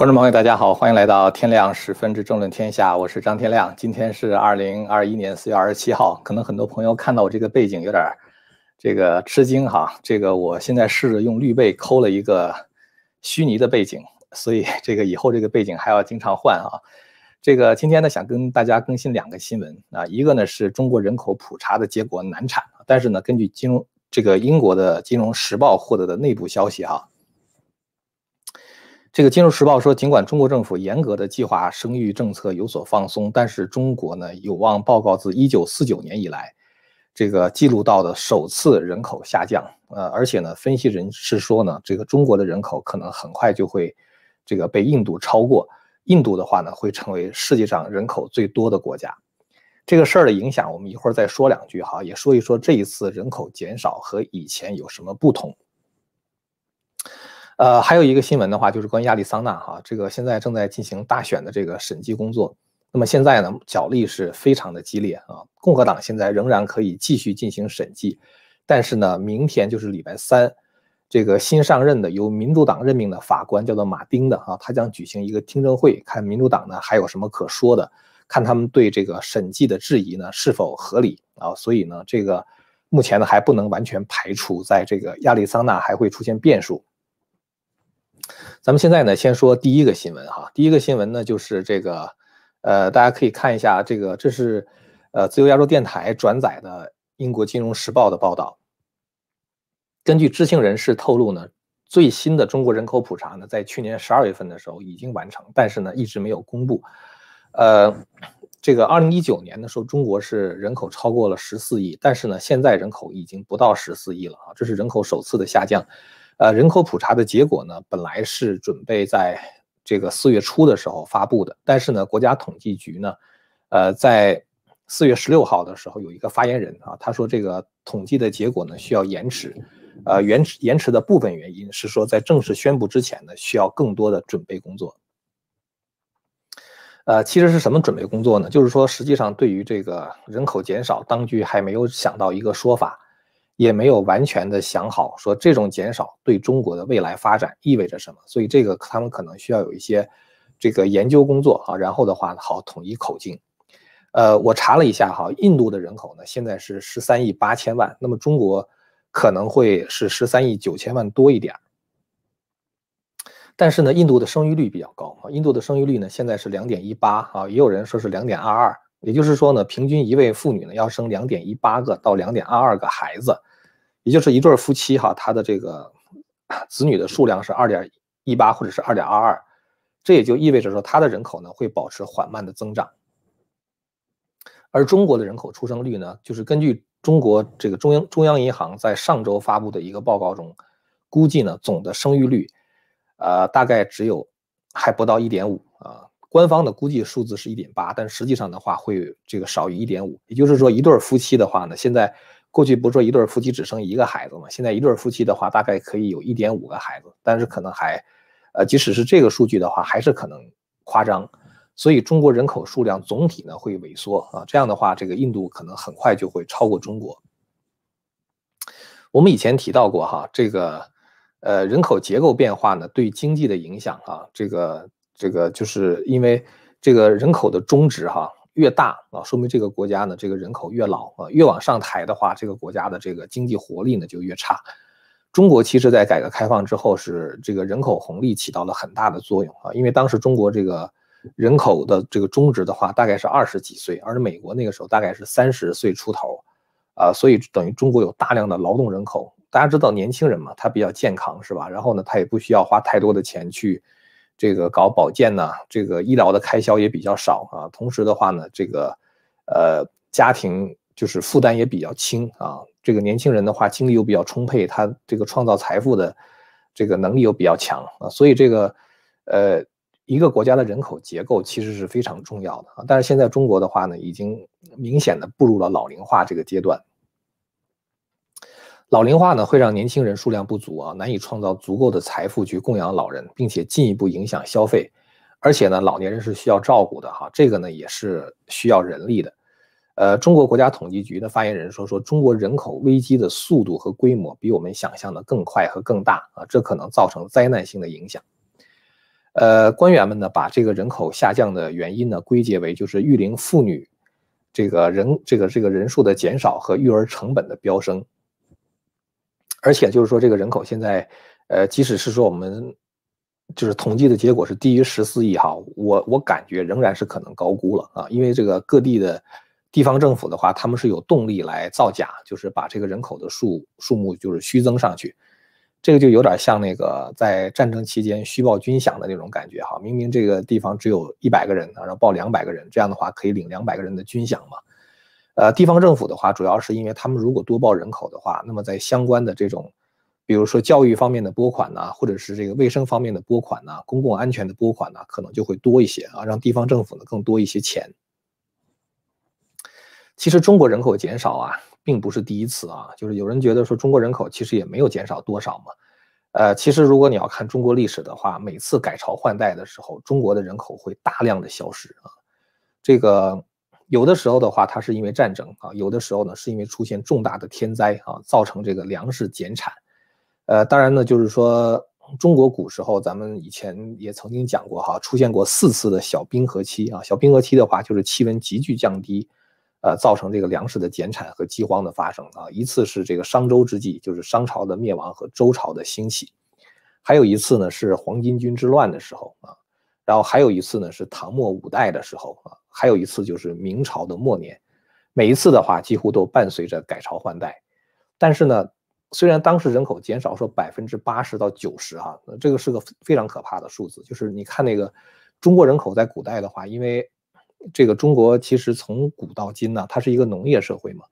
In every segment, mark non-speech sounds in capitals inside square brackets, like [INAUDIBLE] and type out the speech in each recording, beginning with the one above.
观众朋友，大家好，欢迎来到天亮十分之政论天下，我是张天亮。今天是二零二一年四月二十七号，可能很多朋友看到我这个背景有点这个吃惊哈。这个我现在试着用绿背抠了一个虚拟的背景，所以 [LAUGHS] 这个以后这个背景还要经常换啊。这个今天呢，想跟大家更新两个新闻啊，一个呢是中国人口普查的结果难产，但是呢，根据金融这个英国的《金融时报》获得的内部消息哈。这个《金融时报》说，尽管中国政府严格的计划生育政策有所放松，但是中国呢有望报告自1949年以来，这个记录到的首次人口下降。呃，而且呢，分析人士说呢，这个中国的人口可能很快就会这个被印度超过。印度的话呢，会成为世界上人口最多的国家。这个事儿的影响，我们一会儿再说两句哈，也说一说这一次人口减少和以前有什么不同。呃，还有一个新闻的话，就是关于亚利桑那哈，这个现在正在进行大选的这个审计工作。那么现在呢，角力是非常的激烈啊。共和党现在仍然可以继续进行审计，但是呢，明天就是礼拜三，这个新上任的由民主党任命的法官叫做马丁的啊，他将举行一个听证会，看民主党呢还有什么可说的，看他们对这个审计的质疑呢是否合理啊。所以呢，这个目前呢还不能完全排除在这个亚利桑那还会出现变数。咱们现在呢，先说第一个新闻哈。第一个新闻呢，就是这个，呃，大家可以看一下这个，这是呃自由亚洲电台转载的英国金融时报的报道。根据知情人士透露呢，最新的中国人口普查呢，在去年十二月份的时候已经完成，但是呢，一直没有公布。呃，这个二零一九年的时候，中国是人口超过了十四亿，但是呢，现在人口已经不到十四亿了啊，这是人口首次的下降。呃，人口普查的结果呢，本来是准备在这个四月初的时候发布的，但是呢，国家统计局呢，呃，在四月十六号的时候有一个发言人啊，他说这个统计的结果呢需要延迟，呃，延迟延迟的部分原因是说在正式宣布之前呢需要更多的准备工作。呃，其实是什么准备工作呢？就是说，实际上对于这个人口减少，当局还没有想到一个说法。也没有完全的想好，说这种减少对中国的未来发展意味着什么，所以这个他们可能需要有一些这个研究工作啊，然后的话好统一口径。呃，我查了一下哈，印度的人口呢现在是十三亿八千万，那么中国可能会是十三亿九千万多一点但是呢，印度的生育率比较高啊，印度的生育率呢现在是两点一八啊，也有人说是两点二二，也就是说呢，平均一位妇女呢要生两点一八个到两点二二个孩子。也就是一对夫妻哈，他的这个子女的数量是二点一八或者是二点二二，这也就意味着说他的人口呢会保持缓慢的增长。而中国的人口出生率呢，就是根据中国这个中央中央银行在上周发布的一个报告中，估计呢总的生育率，呃大概只有还不到一点五啊，官方的估计数字是一点八，但实际上的话会这个少于一点五。也就是说一对夫妻的话呢，现在。过去不是说一对夫妻只生一个孩子吗？现在一对夫妻的话，大概可以有一点五个孩子，但是可能还，呃，即使是这个数据的话，还是可能夸张。所以中国人口数量总体呢会萎缩啊，这样的话，这个印度可能很快就会超过中国。我们以前提到过哈，这个呃人口结构变化呢对经济的影响啊，这个这个就是因为这个人口的中值哈。越大啊，说明这个国家呢，这个人口越老啊，越往上抬的话，这个国家的这个经济活力呢就越差。中国其实，在改革开放之后，是这个人口红利起到了很大的作用啊，因为当时中国这个人口的这个中值的话，大概是二十几岁，而美国那个时候大概是三十岁出头，啊，所以等于中国有大量的劳动人口。大家知道，年轻人嘛，他比较健康，是吧？然后呢，他也不需要花太多的钱去。这个搞保健呢，这个医疗的开销也比较少啊。同时的话呢，这个呃家庭就是负担也比较轻啊。这个年轻人的话，精力又比较充沛，他这个创造财富的这个能力又比较强啊。所以这个呃一个国家的人口结构其实是非常重要的啊。但是现在中国的话呢，已经明显的步入了老龄化这个阶段。老龄化呢，会让年轻人数量不足啊，难以创造足够的财富去供养老人，并且进一步影响消费。而且呢，老年人是需要照顾的哈，这个呢也是需要人力的。呃，中国国家统计局的发言人说，说中国人口危机的速度和规模比我们想象的更快和更大啊，这可能造成灾难性的影响。呃，官员们呢把这个人口下降的原因呢归结为就是育龄妇女这个人这个这个人数的减少和育儿成本的飙升，而且就是说这个人口现在，呃，即使是说我们就是统计的结果是低于十四亿哈，我我感觉仍然是可能高估了啊，因为这个各地的地方政府的话，他们是有动力来造假，就是把这个人口的数数目就是虚增上去。这个就有点像那个在战争期间虚报军饷的那种感觉哈，明明这个地方只有一百个人，然后报两百个人，这样的话可以领两百个人的军饷嘛。呃，地方政府的话，主要是因为他们如果多报人口的话，那么在相关的这种，比如说教育方面的拨款呐，或者是这个卫生方面的拨款呐，公共安全的拨款呐，可能就会多一些啊，让地方政府呢更多一些钱。其实中国人口减少啊。并不是第一次啊，就是有人觉得说中国人口其实也没有减少多少嘛，呃，其实如果你要看中国历史的话，每次改朝换代的时候，中国的人口会大量的消失啊。这个有的时候的话，它是因为战争啊，有的时候呢是因为出现重大的天灾啊，造成这个粮食减产。呃，当然呢，就是说中国古时候咱们以前也曾经讲过哈，出现过四次的小冰河期啊，小冰河期的话就是气温急剧降低。呃，造成这个粮食的减产和饥荒的发生啊，一次是这个商周之际，就是商朝的灭亡和周朝的兴起，还有一次呢是黄巾军之乱的时候啊，然后还有一次呢是唐末五代的时候啊，还有一次就是明朝的末年，每一次的话几乎都伴随着改朝换代，但是呢，虽然当时人口减少说百分之八十到九十哈，这个是个非常可怕的数字，就是你看那个中国人口在古代的话，因为这个中国其实从古到今呢，它是一个农业社会嘛。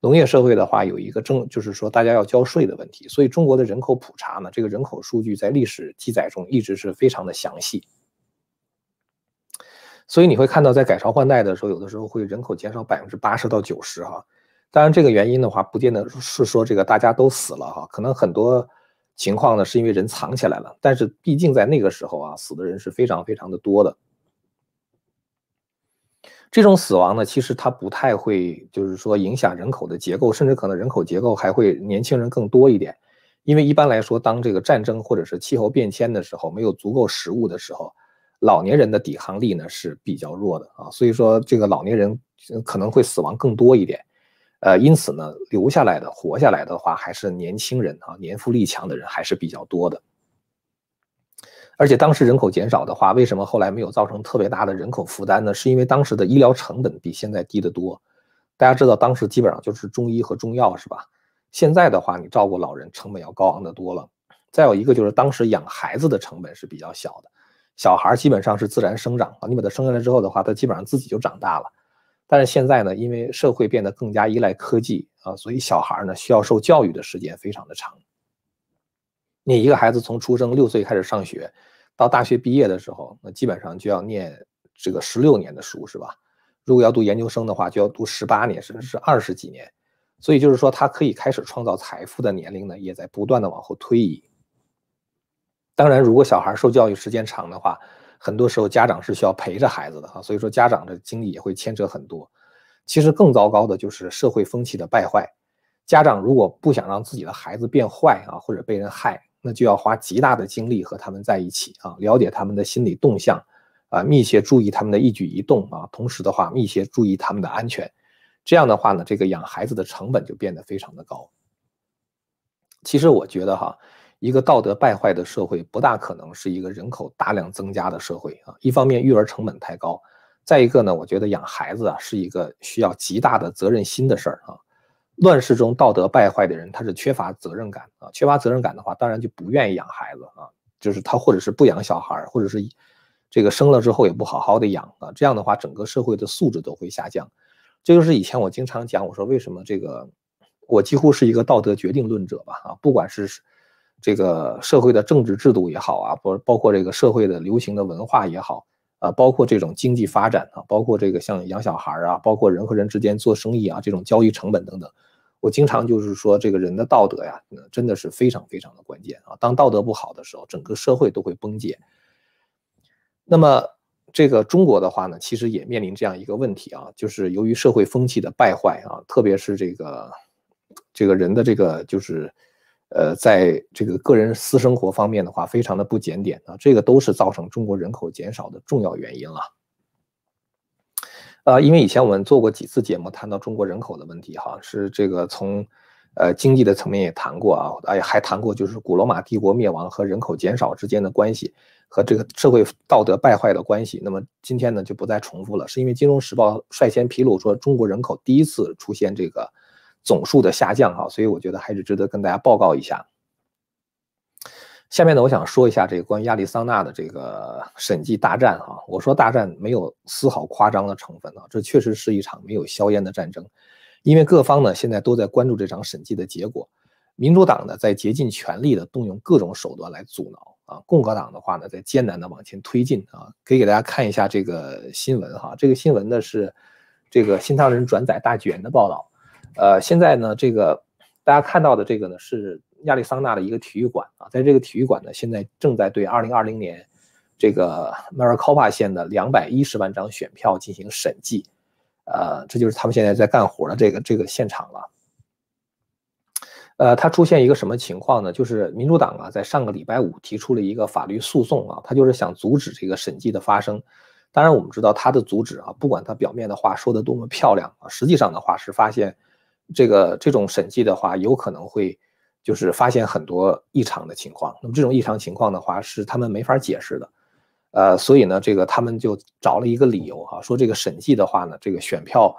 农业社会的话，有一个正就是说大家要交税的问题，所以中国的人口普查呢，这个人口数据在历史记载中一直是非常的详细。所以你会看到，在改朝换代的时候，有的时候会人口减少百分之八十到九十哈。当然，这个原因的话，不见得是说这个大家都死了哈，可能很多情况呢是因为人藏起来了。但是毕竟在那个时候啊，死的人是非常非常的多的。这种死亡呢，其实它不太会，就是说影响人口的结构，甚至可能人口结构还会年轻人更多一点。因为一般来说，当这个战争或者是气候变迁的时候，没有足够食物的时候，老年人的抵抗力呢是比较弱的啊。所以说，这个老年人可能会死亡更多一点。呃，因此呢，留下来的活下来的话，还是年轻人啊，年富力强的人还是比较多的。而且当时人口减少的话，为什么后来没有造成特别大的人口负担呢？是因为当时的医疗成本比现在低得多。大家知道，当时基本上就是中医和中药，是吧？现在的话，你照顾老人成本要高昂得多了。再有一个就是当时养孩子的成本是比较小的，小孩基本上是自然生长啊，你把他生下来之后的话，他基本上自己就长大了。但是现在呢，因为社会变得更加依赖科技啊，所以小孩呢需要受教育的时间非常的长。你一个孩子从出生六岁开始上学，到大学毕业的时候，那基本上就要念这个十六年的书，是吧？如果要读研究生的话，就要读十八年，甚至是二十几年。所以就是说，他可以开始创造财富的年龄呢，也在不断的往后推移。当然，如果小孩受教育时间长的话，很多时候家长是需要陪着孩子的哈，所以说家长的精力也会牵扯很多。其实更糟糕的就是社会风气的败坏。家长如果不想让自己的孩子变坏啊，或者被人害。那就要花极大的精力和他们在一起啊，了解他们的心理动向，啊，密切注意他们的一举一动啊，同时的话，密切注意他们的安全。这样的话呢，这个养孩子的成本就变得非常的高。其实我觉得哈，一个道德败坏的社会不大可能是一个人口大量增加的社会啊。一方面育儿成本太高，再一个呢，我觉得养孩子啊是一个需要极大的责任心的事儿啊。乱世中道德败坏的人，他是缺乏责任感啊，缺乏责任感的话，当然就不愿意养孩子啊，就是他或者是不养小孩，或者是这个生了之后也不好好的养啊，这样的话，整个社会的素质都会下降。这就是以前我经常讲，我说为什么这个我几乎是一个道德决定论者吧啊，不管是这个社会的政治制度也好啊，不包括这个社会的流行的文化也好啊，包括这种经济发展啊，包括这个像养小孩啊，包括人和人之间做生意啊，这种交易成本等等。我经常就是说，这个人的道德呀，真的是非常非常的关键啊。当道德不好的时候，整个社会都会崩解。那么，这个中国的话呢，其实也面临这样一个问题啊，就是由于社会风气的败坏啊，特别是这个这个人的这个就是呃，在这个个人私生活方面的话，非常的不检点啊，这个都是造成中国人口减少的重要原因了。呃，因为以前我们做过几次节目，谈到中国人口的问题，哈，是这个从呃经济的层面也谈过啊，哎，还谈过就是古罗马帝国灭亡和人口减少之间的关系和这个社会道德败坏的关系。那么今天呢，就不再重复了，是因为《金融时报》率先披露说中国人口第一次出现这个总数的下降，哈，所以我觉得还是值得跟大家报告一下。下面呢，我想说一下这个关于亚利桑那的这个审计大战哈。我说大战没有丝毫夸张的成分啊，这确实是一场没有硝烟的战争。因为各方呢现在都在关注这场审计的结果。民主党呢在竭尽全力的动用各种手段来阻挠啊，共和党的话呢在艰难的往前推进啊。可以给大家看一下这个新闻哈，这个新闻呢是这个新唐人转载大纪元的报道。呃，现在呢这个大家看到的这个呢是。亚利桑那的一个体育馆啊，在这个体育馆呢，现在正在对2020年这个 Maricopa 县的210万张选票进行审计，呃，这就是他们现在在干活的这个这个现场了。呃，它出现一个什么情况呢？就是民主党啊，在上个礼拜五提出了一个法律诉讼啊，他就是想阻止这个审计的发生。当然，我们知道他的阻止啊，不管他表面的话说的多么漂亮啊，实际上的话是发现这个这种审计的话有可能会。就是发现很多异常的情况，那么这种异常情况的话是他们没法解释的，呃，所以呢，这个他们就找了一个理由哈，说这个审计的话呢，这个选票，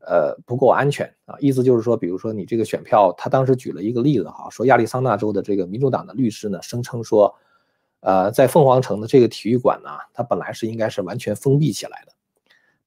呃，不够安全啊，意思就是说，比如说你这个选票，他当时举了一个例子哈，说亚利桑那州的这个民主党的律师呢，声称说，呃，在凤凰城的这个体育馆呢，它本来是应该是完全封闭起来的，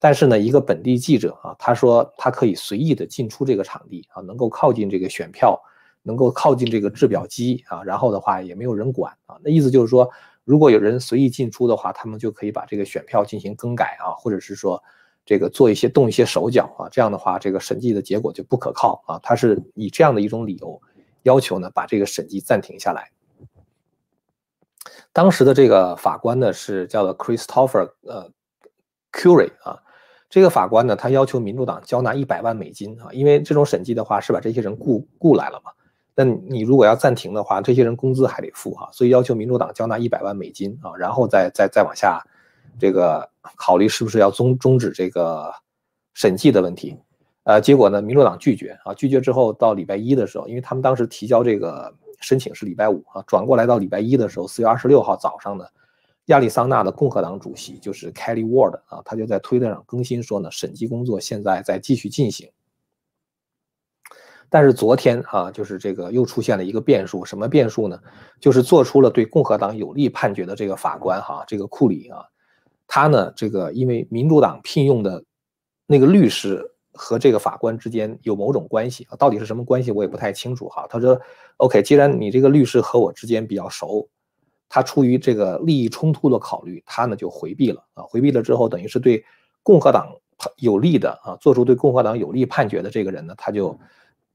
但是呢，一个本地记者啊，他说他可以随意的进出这个场地啊，能够靠近这个选票。能够靠近这个制表机啊，然后的话也没有人管啊，那意思就是说，如果有人随意进出的话，他们就可以把这个选票进行更改啊，或者是说这个做一些动一些手脚啊，这样的话这个审计的结果就不可靠啊。他是以这样的一种理由要求呢，把这个审计暂停下来。当时的这个法官呢是叫做 Christopher 呃 Curry 啊。这个法官呢，他要求民主党交纳一百万美金啊，因为这种审计的话是把这些人雇雇来了嘛。那你如果要暂停的话，这些人工资还得付哈，所以要求民主党交纳一百万美金啊，然后再再再往下，这个考虑是不是要终终止这个审计的问题。呃，结果呢，民主党拒绝啊，拒绝之后到礼拜一的时候，因为他们当时提交这个申请是礼拜五啊，转过来到礼拜一的时候，四月二十六号早上呢。亚利桑那的共和党主席就是 Kelly Ward 啊，他就在推特上更新说呢，审计工作现在在继续进行。但是昨天啊，就是这个又出现了一个变数，什么变数呢？就是做出了对共和党有利判决的这个法官哈，这个库里啊，他呢这个因为民主党聘用的那个律师和这个法官之间有某种关系啊，到底是什么关系我也不太清楚哈。他说，OK，既然你这个律师和我之间比较熟。他出于这个利益冲突的考虑，他呢就回避了啊，回避了之后，等于是对共和党有利的啊，做出对共和党有利判决的这个人呢，他就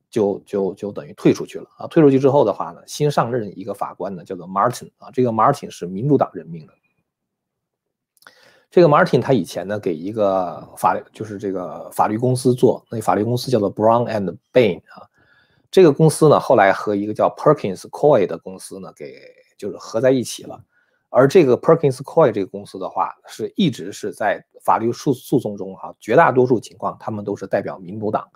就就就等于退出去了啊。退出去之后的话呢，新上任一个法官呢叫做 Martin 啊，这个 Martin 是民主党任命的。这个 Martin 他以前呢给一个法就是这个法律公司做，那法律公司叫做 Brown and Bain 啊，这个公司呢后来和一个叫 Perkins Coie 的公司呢给。就是合在一起了，而这个 Perkins Coie 这个公司的话，是一直是在法律诉诉讼中哈，绝大多数情况他们都是代表民主党，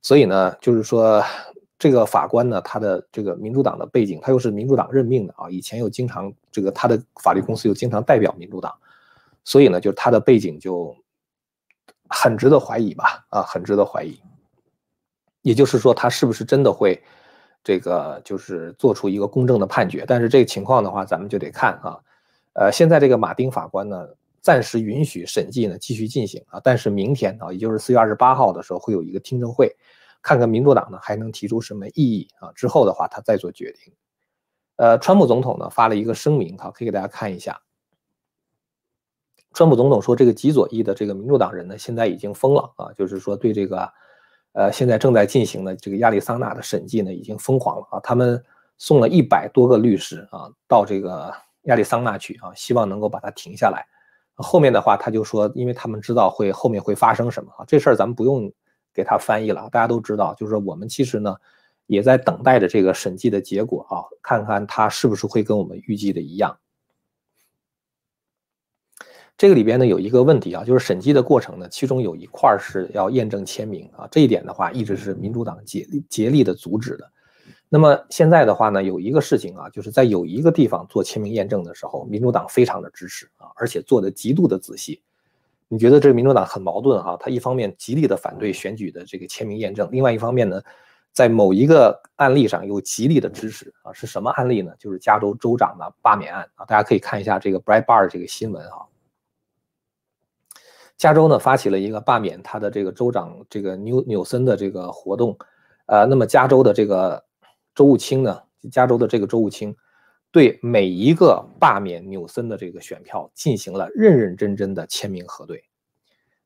所以呢，就是说这个法官呢，他的这个民主党的背景，他又是民主党任命的啊，以前又经常这个他的法律公司又经常代表民主党，所以呢，就是他的背景就很值得怀疑吧，啊，很值得怀疑，也就是说，他是不是真的会？这个就是做出一个公正的判决，但是这个情况的话，咱们就得看啊。呃，现在这个马丁法官呢，暂时允许审计呢继续进行啊，但是明天啊，也就是四月二十八号的时候，会有一个听证会，看看民主党呢还能提出什么异议啊。之后的话，他再做决定。呃，川普总统呢发了一个声明哈，可以给大家看一下。川普总统说，这个极左翼的这个民主党人呢，现在已经疯了啊，就是说对这个。呃，现在正在进行的这个亚利桑那的审计呢，已经疯狂了啊！他们送了一百多个律师啊，到这个亚利桑那去啊，希望能够把它停下来。后面的话，他就说，因为他们知道会后面会发生什么啊，这事儿咱们不用给他翻译了，大家都知道，就是我们其实呢，也在等待着这个审计的结果啊，看看它是不是会跟我们预计的一样。这个里边呢有一个问题啊，就是审计的过程呢，其中有一块是要验证签名啊，这一点的话一直是民主党竭力竭力的阻止的。那么现在的话呢，有一个事情啊，就是在有一个地方做签名验证的时候，民主党非常的支持啊，而且做的极度的仔细。你觉得这个民主党很矛盾哈？他一方面极力的反对选举的这个签名验证，另外一方面呢，在某一个案例上又极力的支持啊。是什么案例呢？就是加州州长的罢免案啊。大家可以看一下这个 Brad Bar 这个新闻哈。加州呢发起了一个罢免他的这个州长这个纽纽森的这个活动，呃，那么加州的这个州务卿呢，加州的这个州务卿。对每一个罢免纽森的这个选票进行了认认真真的签名核对，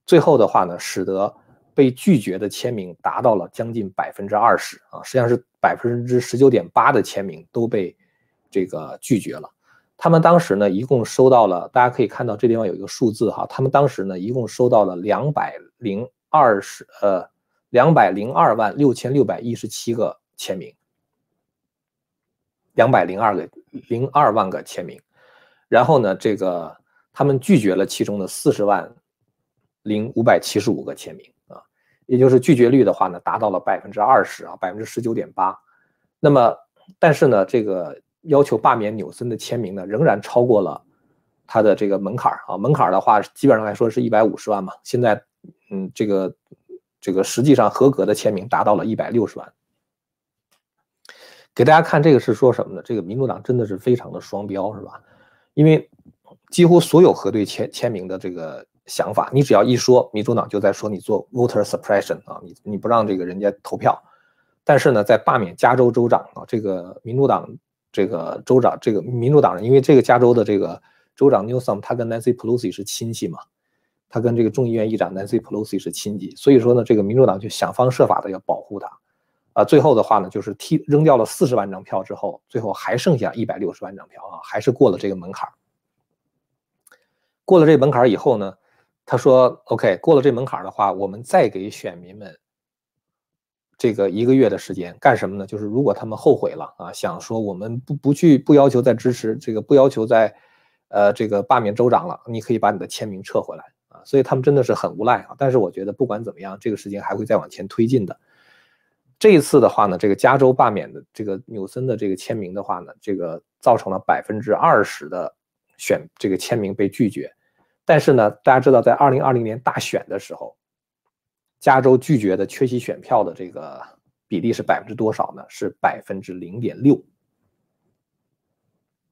最后的话呢，使得被拒绝的签名达到了将近百分之二十啊，实际上是百分之十九点八的签名都被这个拒绝了。他们当时呢，一共收到了，大家可以看到这地方有一个数字哈，他们当时呢，一共收到了两百零二十呃两百零二万六千六百一十七个签名。两百零二个零二万个签名，然后呢，这个他们拒绝了其中的四十万零五百七十五个签名啊，也就是拒绝率的话呢，达到了百分之二十啊，百分之十九点八。那么，但是呢，这个要求罢免纽森的签名呢，仍然超过了他的这个门槛啊，门槛的话，基本上来说是一百五十万嘛。现在，嗯，这个这个实际上合格的签名达到了一百六十万。给大家看这个是说什么呢？这个民主党真的是非常的双标，是吧？因为几乎所有核对签签名的这个想法，你只要一说，民主党就在说你做 voter suppression 啊，你你不让这个人家投票。但是呢，在罢免加州州长啊，这个民主党这个州长，这个民主党人，因为这个加州的这个州长 Newsom，他跟 Nancy Pelosi 是亲戚嘛，他跟这个众议院议长 Nancy Pelosi 是亲戚，所以说呢，这个民主党就想方设法的要保护他。啊，最后的话呢，就是踢扔掉了四十万张票之后，最后还剩下一百六十万张票啊，还是过了这个门槛过了这门槛以后呢，他说：“OK，过了这门槛的话，我们再给选民们这个一个月的时间干什么呢？就是如果他们后悔了啊，想说我们不不去不要求再支持这个，不要求再呃这个罢免州长了，你可以把你的签名撤回来啊。所以他们真的是很无赖啊。但是我觉得不管怎么样，这个时间还会再往前推进的。”这一次的话呢，这个加州罢免的这个纽森的这个签名的话呢，这个造成了百分之二十的选这个签名被拒绝。但是呢，大家知道在二零二零年大选的时候，加州拒绝的缺席选票的这个比例是百分之多少呢？是百分之零点六，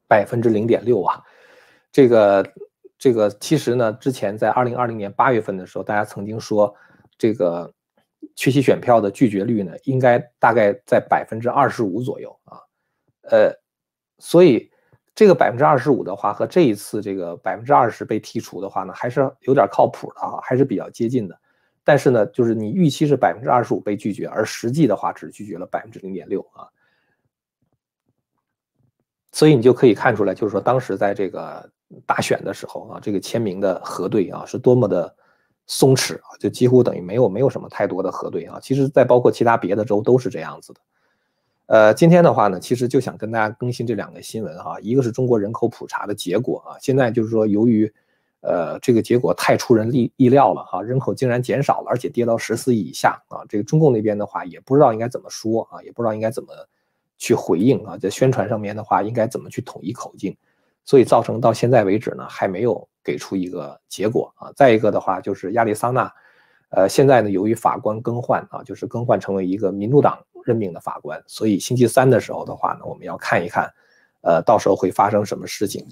百分之零点六啊！这个这个其实呢，之前在二零二零年八月份的时候，大家曾经说这个。缺席选票的拒绝率呢，应该大概在百分之二十五左右啊，呃，所以这个百分之二十五的话和这一次这个百分之二十被剔除的话呢，还是有点靠谱的啊，还是比较接近的。但是呢，就是你预期是百分之二十五被拒绝，而实际的话只拒绝了百分之零点六啊，所以你就可以看出来，就是说当时在这个大选的时候啊，这个签名的核对啊是多么的。松弛啊，就几乎等于没有没有什么太多的核对啊。其实，在包括其他别的州都是这样子的。呃，今天的话呢，其实就想跟大家更新这两个新闻哈。一个是中国人口普查的结果啊，现在就是说由于呃这个结果太出人意意料了哈，人口竟然减少了，而且跌到十四亿以下啊。这个中共那边的话也不知道应该怎么说啊，也不知道应该怎么去回应啊，在宣传上面的话应该怎么去统一口径，所以造成到现在为止呢还没有。给出一个结果啊，再一个的话就是亚利桑那，呃，现在呢由于法官更换啊，就是更换成为一个民主党任命的法官，所以星期三的时候的话呢，我们要看一看，呃，到时候会发生什么事情。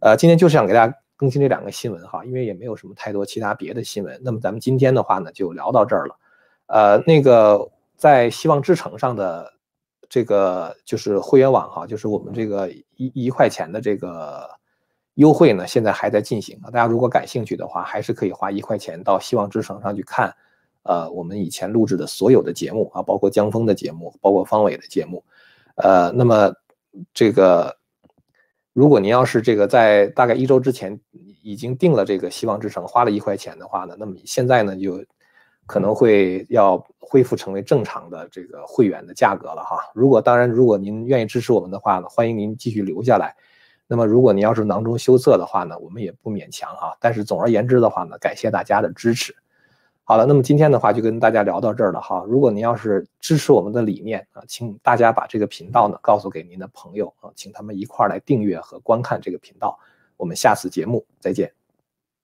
呃，今天就是想给大家更新这两个新闻哈，因为也没有什么太多其他别的新闻。那么咱们今天的话呢就聊到这儿了。呃，那个在希望之城上的这个就是会员网哈，就是我们这个一一块钱的这个。优惠呢，现在还在进行啊！大家如果感兴趣的话，还是可以花一块钱到希望之城上去看，呃，我们以前录制的所有的节目啊，包括江峰的节目，包括方伟的节目，呃，那么这个，如果您要是这个在大概一周之前已经订了这个希望之城，花了一块钱的话呢，那么现在呢就可能会要恢复成为正常的这个会员的价格了哈。如果当然，如果您愿意支持我们的话呢，欢迎您继续留下来。那么如果您要是囊中羞涩的话呢，我们也不勉强哈。但是总而言之的话呢，感谢大家的支持。好了，那么今天的话就跟大家聊到这儿了哈。如果您要是支持我们的理念啊，请大家把这个频道呢告诉给您的朋友啊，请他们一块儿来订阅和观看这个频道。我们下次节目再见。